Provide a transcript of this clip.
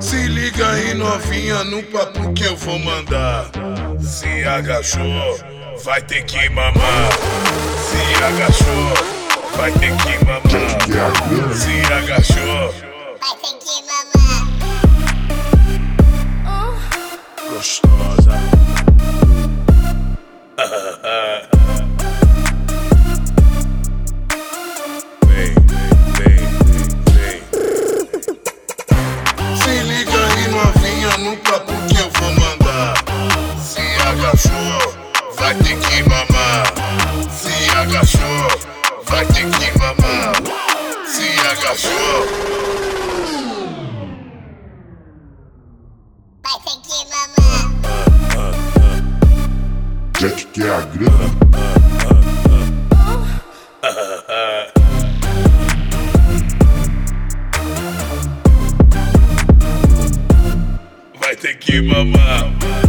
Se liga aí, novinha, no papo que eu vou mandar. Se agachou, vai ter que mamar. Se agachou, vai ter que mamar. Se agachou, Vai ter que mamar. gostosa. agachou, vai ter que mamar. Se agachou, vai ter que mamar. Se agachou, Vai ter que mamar. Jack quer a grana. vai ter que mamar.